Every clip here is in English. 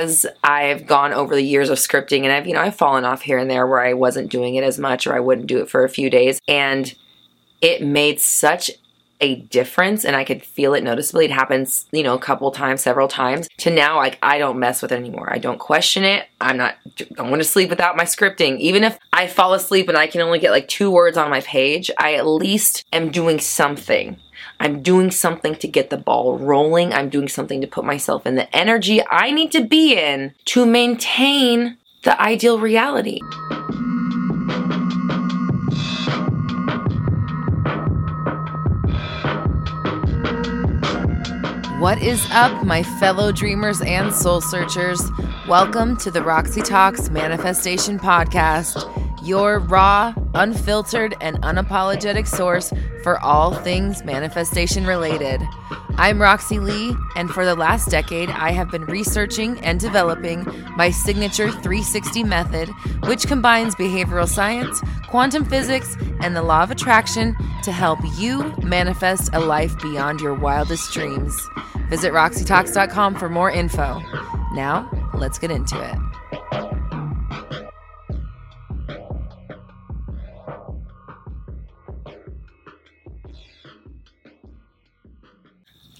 as I've gone over the years of scripting and I've, you know, I've fallen off here and there where I wasn't doing it as much or I wouldn't do it for a few days. And it made such a difference and I could feel it noticeably. It happens, you know, a couple times, several times to now, like, I don't mess with it anymore. I don't question it. I'm not i going to sleep without my scripting. Even if I fall asleep and I can only get like two words on my page, I at least am doing something. I'm doing something to get the ball rolling. I'm doing something to put myself in the energy I need to be in to maintain the ideal reality. What is up, my fellow dreamers and soul searchers? Welcome to the Roxy Talks Manifestation Podcast, your raw, unfiltered, and unapologetic source for all things manifestation related. I'm Roxy Lee, and for the last decade, I have been researching and developing my signature 360 method, which combines behavioral science, quantum physics, and the law of attraction to help you manifest a life beyond your wildest dreams. Visit RoxyTalks.com for more info. Now, let's get into it.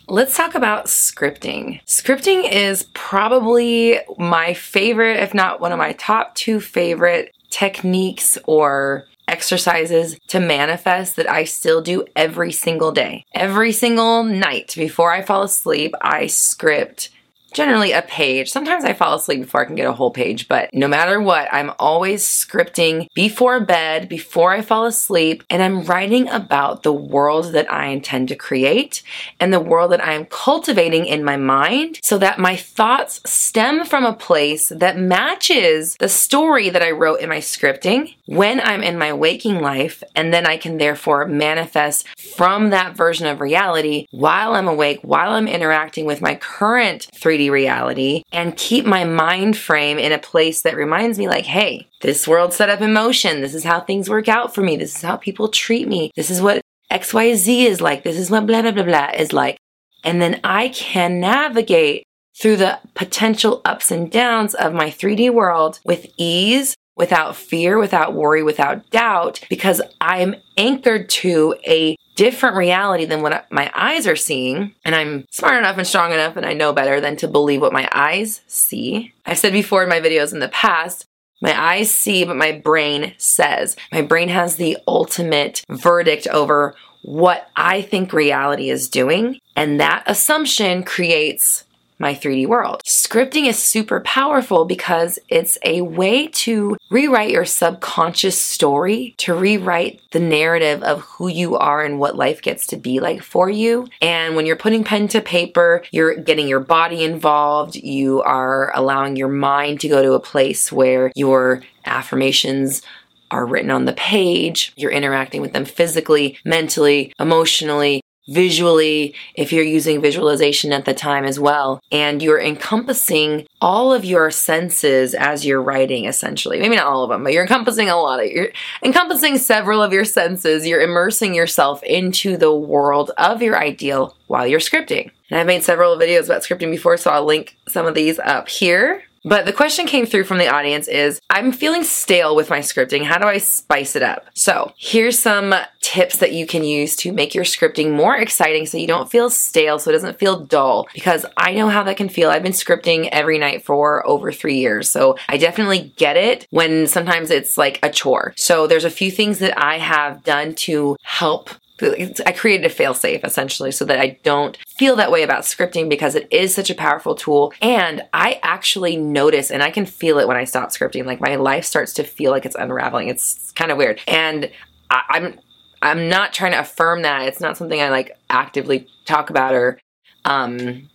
Let's talk about scripting. Scripting is probably my favorite, if not one of my top two favorite techniques or exercises to manifest that I still do every single day. Every single night before I fall asleep, I script generally a page. Sometimes I fall asleep before I can get a whole page, but no matter what, I'm always scripting before bed, before I fall asleep, and I'm writing about the world that I intend to create and the world that I am cultivating in my mind so that my thoughts stem from a place that matches the story that I wrote in my scripting when I'm in my waking life, and then I can therefore manifest from that version of reality while I'm awake, while I'm interacting with my current 3D reality and keep my mind frame in a place that reminds me, like, hey, this world's set up in motion. This is how things work out for me. This is how people treat me. This is what XYZ is like. This is what blah, blah, blah, blah is like. And then I can navigate through the potential ups and downs of my 3D world with ease, without fear, without worry, without doubt, because I'm anchored to a different reality than what my eyes are seeing. And I'm smart enough and strong enough and I know better than to believe what my eyes see. I've said before in my videos in the past, my eyes see, but my brain says. My brain has the ultimate verdict over what I think reality is doing. And that assumption creates my 3D world. Scripting is super powerful because it's a way to rewrite your subconscious story, to rewrite the narrative of who you are and what life gets to be like for you. And when you're putting pen to paper, you're getting your body involved, you are allowing your mind to go to a place where your affirmations are written on the page. You're interacting with them physically, mentally, emotionally, visually, if you're using visualization at the time as well, and you're encompassing all of your senses as you're writing, essentially. Maybe not all of them, but you're encompassing a lot of, you're encompassing several of your senses. You're immersing yourself into the world of your ideal while you're scripting. And I've made several videos about scripting before, so I'll link some of these up here. But the question came through from the audience is I'm feeling stale with my scripting. How do I spice it up? So here's some tips that you can use to make your scripting more exciting so you don't feel stale, so it doesn't feel dull. Because I know how that can feel. I've been scripting every night for over three years. So I definitely get it when sometimes it's like a chore. So there's a few things that I have done to help I created a failsafe essentially so that I don't feel that way about scripting because it is such a powerful tool. And I actually notice and I can feel it when I stop scripting. Like my life starts to feel like it's unraveling. It's kind of weird. And I, I'm I'm not trying to affirm that. It's not something I like actively talk about or um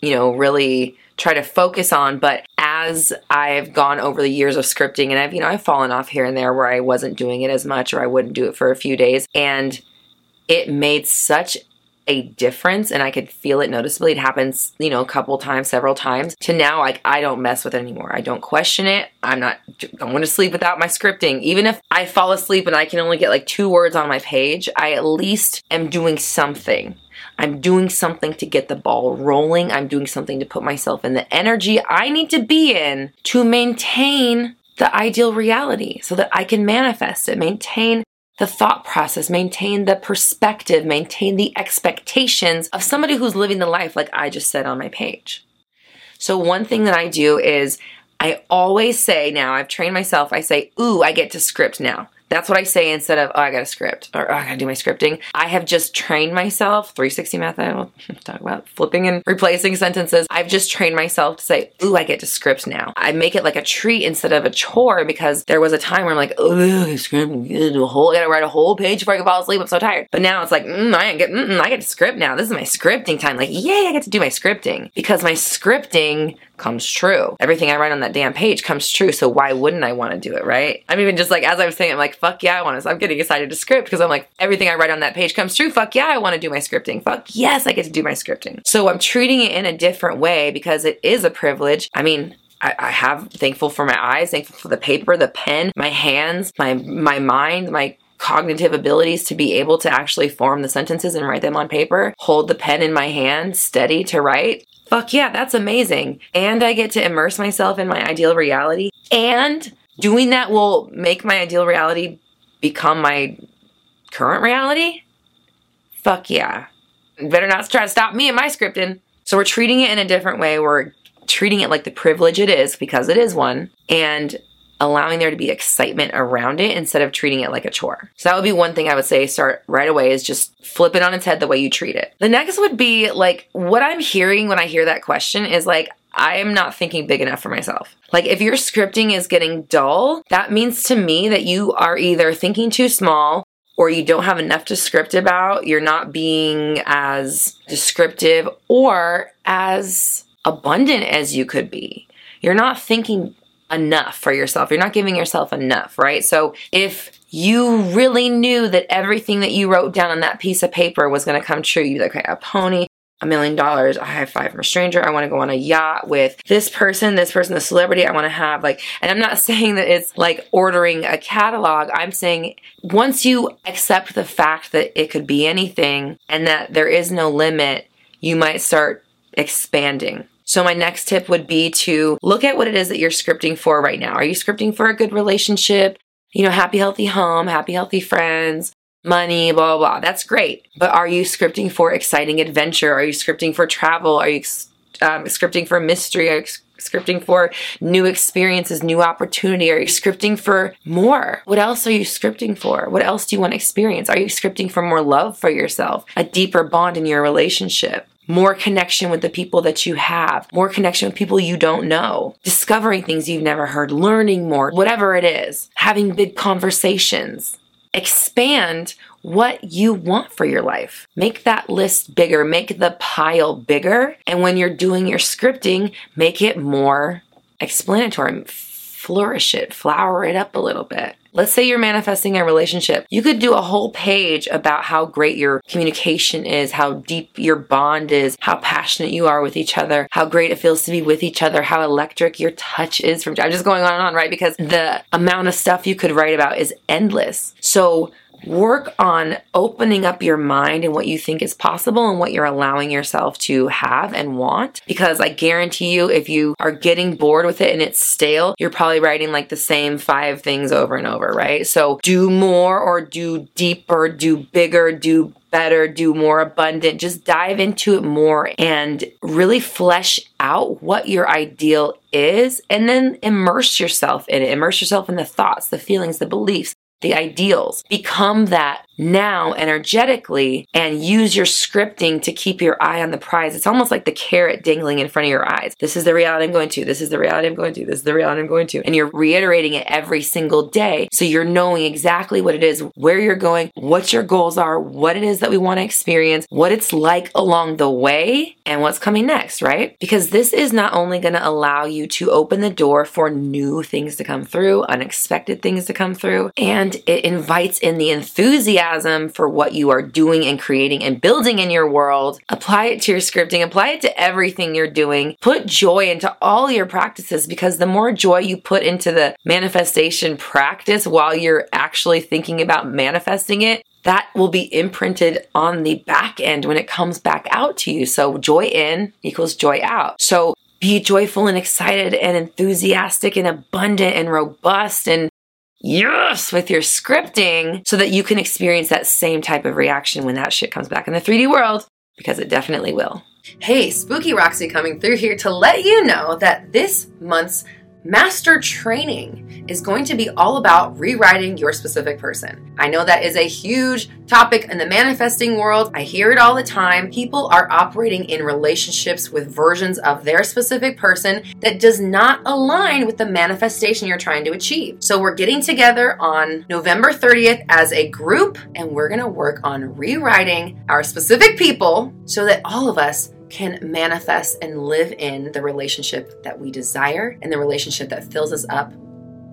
you know, really try to focus on, but as I've gone over the years of scripting and I've, you know, I've fallen off here and there where I wasn't doing it as much or I wouldn't do it for a few days. And it made such a difference and I could feel it noticeably. It happens, you know, a couple times, several times to now, like, I don't mess with it anymore. I don't question it. I'm not going to sleep without my scripting. Even if I fall asleep and I can only get like two words on my page, I at least am doing something I'm doing something to get the ball rolling. I'm doing something to put myself in the energy I need to be in to maintain the ideal reality so that I can manifest it, maintain the thought process, maintain the perspective, maintain the expectations of somebody who's living the life like I just said on my page. So, one thing that I do is I always say now, I've trained myself, I say, Ooh, I get to script now. That's what I say instead of, oh, I got a script or oh, I gotta do my scripting. I have just trained myself, 360 method, we'll talk about flipping and replacing sentences. I've just trained myself to say, ooh, I get to script now. I make it like a treat instead of a chore because there was a time where I'm like, oh, script, a whole, I gotta write a whole page before I can fall asleep. I'm so tired. But now it's like, mm, I get, I get to script now. This is my scripting time. Like, yay, I get to do my scripting because my scripting comes true. Everything I write on that damn page comes true. So why wouldn't I want to do it, right? I'm even just like, as I was saying, I'm like, fuck yeah, I want to. I'm getting excited to script because I'm like, everything I write on that page comes true. Fuck yeah, I want to do my scripting. Fuck yes, I get to do my scripting. So I'm treating it in a different way because it is a privilege. I mean, I, have thankful for my eyes, thankful for the paper, the pen, my hands, my my mind, my cognitive abilities to be able to actually form the sentences and write them on paper, hold the pen in my hand, steady to write. Fuck yeah, that's amazing. And I get to immerse myself in my ideal reality. And doing that will make my ideal reality become my current reality. Fuck yeah. Better not try to stop me and my scripting. So we're treating it in a different way. We're treating it like the privilege it is because it is one. And allowing there to be excitement around it instead of treating it like a chore. So that would be one thing I would say start right away is just flip it on its head the way you treat it. The next would be like what I'm hearing when I hear that question is like I am not thinking big enough for myself. Like, if your scripting is getting dull, that means to me that you are either thinking too small or you don't have enough to script about, you're not being as descriptive or as abundant as you could be. You're not thinking enough for yourself. You're not giving yourself enough, right? So if you really knew that everything that you wrote down on that piece of paper was going to come true, you'd like, okay, a pony, a million dollars, a high five from a stranger, I want to go on a yacht with this person, this person, the celebrity I want to have. Like, and I'm not saying that it's like ordering a catalog. I'm saying once you accept the fact that it could be anything and that there is no limit, you might start expanding so, my next tip would be to look at what it is that you're scripting for right now. Are you scripting for a good relationship? You know, happy, healthy home, happy, healthy friends, money, blah, blah, blah. That's great. But are you scripting for exciting adventure? Are you scripting for travel? Are you um, scripting for mystery? Are you scripting for new experiences, new opportunity? Are you scripting for more? What else are you scripting for? What else do you want to experience? Are you scripting for more love for yourself, a deeper bond in your relationship? More connection with the people that you have, more connection with people you don't know, discovering things you've never heard, learning more, whatever it is, having big conversations. Expand what you want for your life. Make that list bigger, make the pile bigger. And when you're doing your scripting, make it more explanatory. Flourish it, flower it up a little bit. Let's say you're manifesting a relationship. You could do a whole page about how great your communication is, how deep your bond is, how passionate you are with each other, how great it feels to be with each other, how electric your touch is from I'm just going on and on, right? Because the amount of stuff you could write about is endless. So work on opening up your mind and what you think is possible and what you're allowing yourself to have and want. Because I guarantee you, if you are getting bored with it and it's stale, you're probably writing like the same five things over and over, right? So do more or do deeper, do bigger, do better, do more abundant. Just dive into it more and really flesh out what your ideal is and then immerse yourself in it. Immerse yourself in the thoughts, the feelings, the beliefs, the ideals. Become that now energetically and use your scripting to keep your eye on the prize. It's almost like the carrot dangling in front of your eyes. This is the reality I'm going to. This is the reality I'm going to. This is the reality I'm going to. And you're reiterating it every single day. So you're knowing exactly what it is, where you're going, what your goals are, what it is that we want to experience, what it's like along the way, and what's coming next, right? Because this is not only going to allow you to open the door for new things to come through, unexpected things to come through, and it invites in the enthusiasm enthusiasm for what you are doing and creating and building in your world. Apply it to your scripting, apply it to everything you're doing. Put joy into all your practices because the more joy you put into the manifestation practice while you're actually thinking about manifesting it, that will be imprinted on the back end when it comes back out to you. So joy in equals joy out. So be joyful and excited and enthusiastic and abundant and robust and yes with your scripting so that you can experience that same type of reaction when that shit comes back in the 3D world because it definitely will. Hey, Spooky Roxy coming through here to let you know that this month's Master Training is going to be all about rewriting your specific person. I know that is a huge topic in the manifesting world. I hear it all the time. People are operating in relationships with versions of their specific person that does not align with the manifestation you're trying to achieve. So we're getting together on November 30th as a group and we're going to work on rewriting our specific people so that all of us can manifest and live in the relationship that we desire and the relationship that fills us up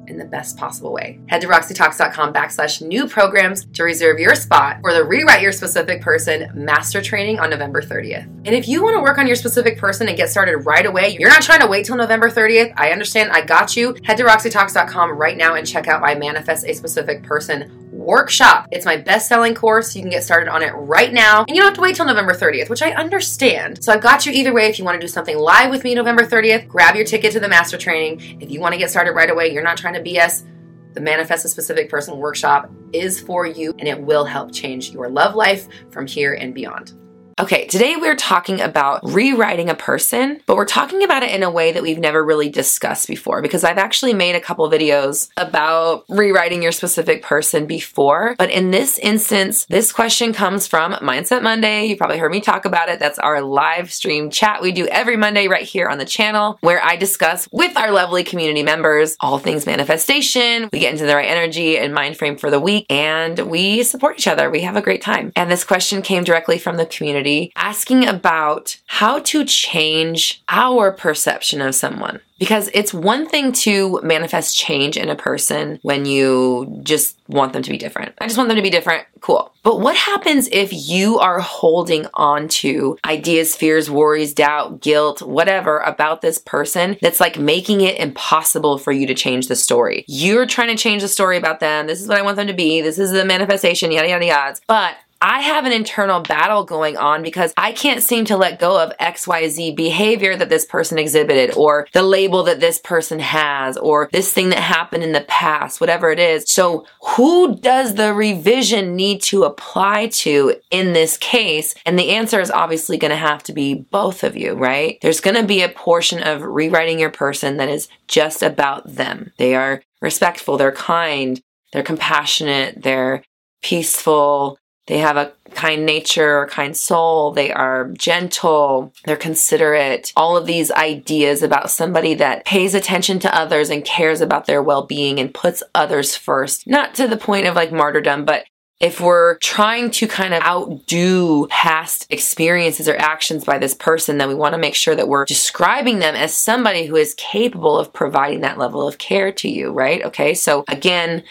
in the best possible way. Head to roxytalks.com backslash new programs to reserve your spot for the Rewrite Your Specific Person Master Training on November 30th. And if you want to work on your specific person and get started right away, you're not trying to wait till November 30th. I understand. I got you. Head to roxytalks.com right now and check out my Manifest a Specific Person workshop. It's my best selling course. You can get started on it right now. And you don't have to wait till November 30th, which I understand. So I've got you either way. If you want to do something live with me November 30th, grab your ticket to the master training. If you want to get started right away, you're not trying to BS. The Manifest a Specific Person workshop is for you and it will help change your love life from here and beyond. Okay, today we're talking about rewriting a person, but we're talking about it in a way that we've never really discussed before because I've actually made a couple videos about rewriting your specific person before. But in this instance, this question comes from Mindset Monday. You probably heard me talk about it. That's our live stream chat we do every Monday right here on the channel where I discuss with our lovely community members all things manifestation. We get into the right energy and mind frame for the week and we support each other. We have a great time. And this question came directly from the community asking about how to change our perception of someone. Because it's one thing to manifest change in a person when you just want them to be different. I just want them to be different. Cool. But what happens if you are holding on to ideas, fears, worries, doubt, guilt, whatever about this person that's like making it impossible for you to change the story? You're trying to change the story about them. This is what I want them to be. This is the manifestation, yada, yada, yada. But I have an internal battle going on because I can't seem to let go of XYZ behavior that this person exhibited or the label that this person has or this thing that happened in the past, whatever it is. So who does the revision need to apply to in this case? And the answer is obviously going to have to be both of you, right? There's going to be a portion of rewriting your person that is just about them. They are respectful, they're kind, they're compassionate, they're peaceful, they have a kind nature, a kind soul. They are gentle. They're considerate. All of these ideas about somebody that pays attention to others and cares about their well being and puts others first. Not to the point of like martyrdom, but if we're trying to kind of outdo past experiences or actions by this person, then we want to make sure that we're describing them as somebody who is capable of providing that level of care to you, right? Okay, so again,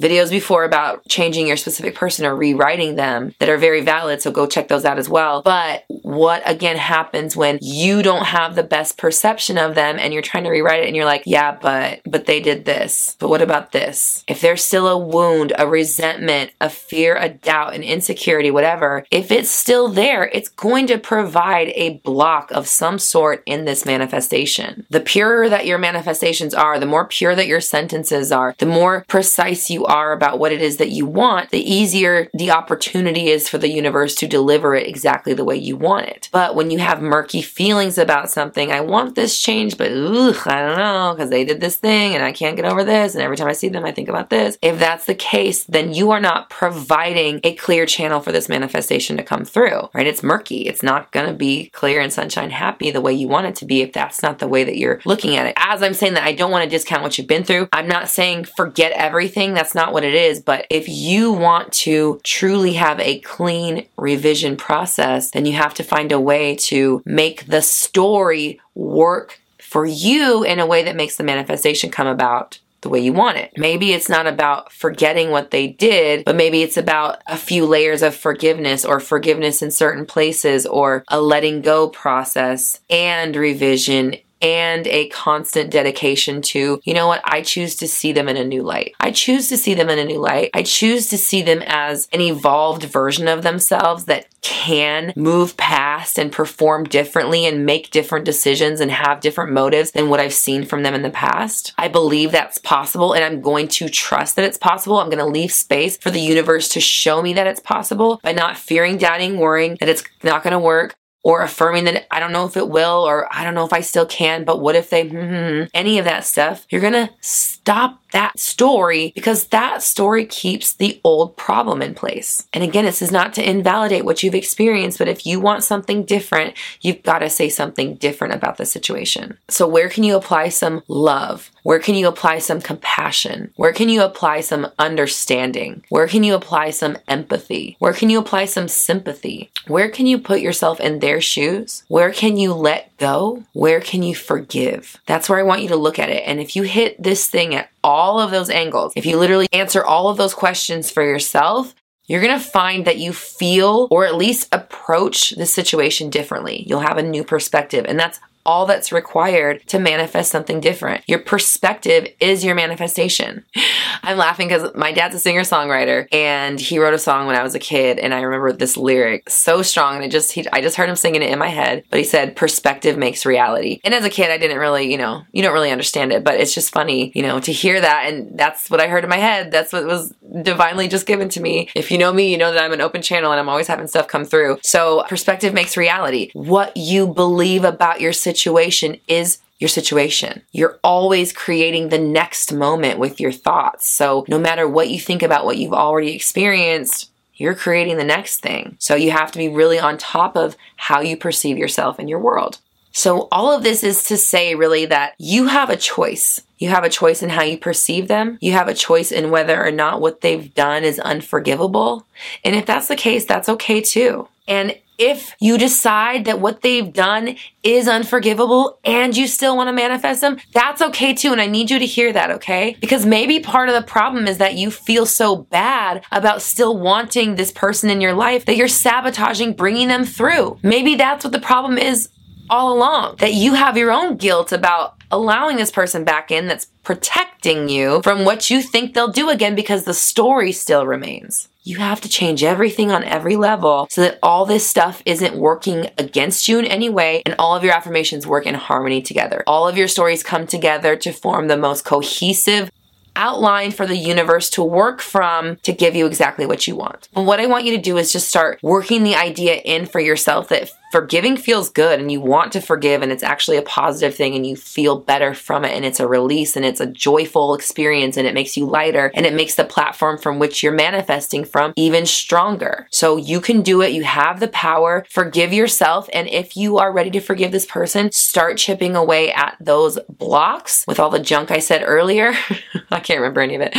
videos before about changing your specific person or rewriting them that are very valid. So go check those out as well. But what again happens when you don't have the best perception of them and you're trying to rewrite it and you're like, yeah, but, but they did this. But what about this? If there's still a wound, a resentment, a fear, a doubt, an insecurity, whatever, if it's still there, it's going to provide a block of some sort in this manifestation. The purer that your manifestations are, the more pure that your sentences are, the more precise you are about what it is that you want, the easier the opportunity is for the universe to deliver it exactly the way you want it. But when you have murky feelings about something, I want this change, but ugh, I don't know, because they did this thing and I can't get over this, and every time I see them, I think about this. If that's the case, then you are not providing a clear channel for this manifestation to come through, right? It's murky. It's not going to be clear and sunshine happy the way you want it to be if that's not the way that you're looking at it. As I'm saying that, I don't want to discount what you've been through. I'm not saying forget everything. That's that's not what it is. But if you want to truly have a clean revision process, then you have to find a way to make the story work for you in a way that makes the manifestation come about the way you want it. Maybe it's not about forgetting what they did, but maybe it's about a few layers of forgiveness or forgiveness in certain places or a letting go process and revision and a constant dedication to, you know what, I choose to see them in a new light. I choose to see them in a new light. I choose to see them as an evolved version of themselves that can move past and perform differently and make different decisions and have different motives than what I've seen from them in the past. I believe that's possible and I'm going to trust that it's possible. I'm going to leave space for the universe to show me that it's possible by not fearing, doubting, worrying that it's not going to work or affirming that I don't know if it will or I don't know if I still can, but what if they, mm-hmm, any of that stuff, you're gonna stop that story because that story keeps the old problem in place. And again, this is not to invalidate what you've experienced, but if you want something different, you've got to say something different about the situation. So, where can you apply some love? Where can you apply some compassion? Where can you apply some understanding? Where can you apply some empathy? Where can you apply some sympathy? Where can you put yourself in their shoes? Where can you let go? Where can you forgive? That's where I want you to look at it. And if you hit this thing at all of those angles, if you literally answer all of those questions for yourself, you're going to find that you feel or at least approach the situation differently. You'll have a new perspective. And that's all that's required to manifest something different. Your perspective is your manifestation. I'm laughing because my dad's a singer songwriter and he wrote a song when I was a kid and I remember this lyric so strong and it just he, I just heard him singing it in my head. But he said perspective makes reality. And as a kid I didn't really, you know, you don't really understand it, but it's just funny, you know, to hear that and that's what I heard in my head. That's what was divinely just given to me. If you know me, you know that I'm an open channel and I'm always having stuff come through. So perspective makes reality. What you believe about your situation situation is your situation. You're always creating the next moment with your thoughts. So no matter what you think about what you've already experienced, you're creating the next thing. So you have to be really on top of how you perceive yourself and your world. So all of this is to say really that you have a choice. You have a choice in how you perceive them. You have a choice in whether or not what they've done is unforgivable. And if that's the case, that's okay too. And if you decide that what they've done is unforgivable and you still want to manifest them, that's okay too. And I need you to hear that, okay? Because maybe part of the problem is that you feel so bad about still wanting this person in your life that you're sabotaging bringing them through. Maybe that's what the problem is all along, that you have your own guilt about allowing this person back in that's protecting you from what you think they'll do again because the story still remains. You have to change everything on every level so that all this stuff isn't working against you in any way and all of your affirmations work in harmony together. All of your stories come together to form the most cohesive outline for the universe to work from to give you exactly what you want. And what I want you to do is just start working the idea in for yourself that forgiving feels good and you want to forgive and it's actually a positive thing and you feel better from it and it's a release and it's a joyful experience and it makes you lighter and it makes the platform from which you're manifesting from even stronger. So you can do it. You have the power. Forgive yourself. And if you are ready to forgive this person, start chipping away at those blocks with all the junk I said earlier. I can't remember any of it.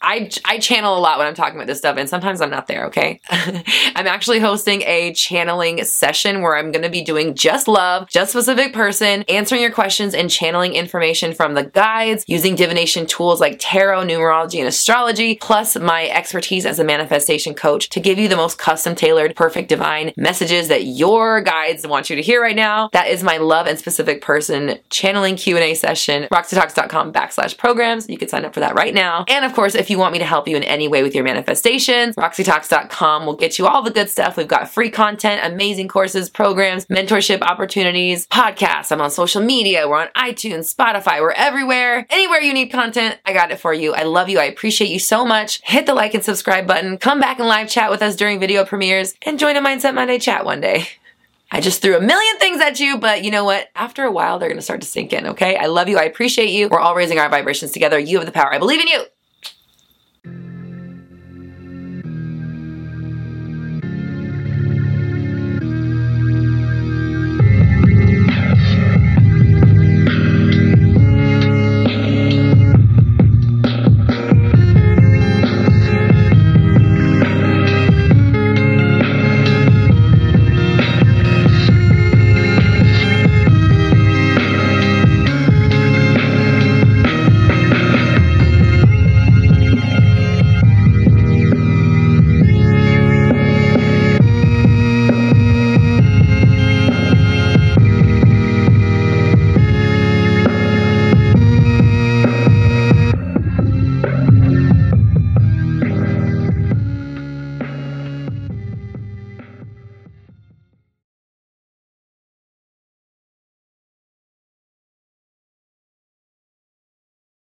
I, I channel a lot when I'm talking about this stuff and sometimes I'm not there, okay? I'm actually hosting a channeling session where I'm going to be doing just love, just specific person, answering your questions and channeling information from the guides, using divination tools like tarot, numerology, and astrology, plus my expertise as a manifestation coach to give you the most custom tailored, perfect divine messages that your guides want you to hear right now. That is my love and specific person channeling Q&A session, roxytalks.com backslash programs. You can sign up for that right now. And of course, if you want me to help you in any way with your manifestations, roxytalks.com will get you all the good stuff. We've got free content, amazing courses, programs, mentorship opportunities, podcasts. I'm on social media. We're on iTunes, Spotify. We're everywhere. Anywhere you need content, I got it for you. I love you. I appreciate you so much. Hit the like and subscribe button. Come back and live chat with us during video premieres and join a Mindset Monday chat one day. I just threw a million things at you, but you know what? After a while, they're going to start to sink in, okay? I love you. I appreciate you. We're all raising our vibrations together. You have the power. I believe in you.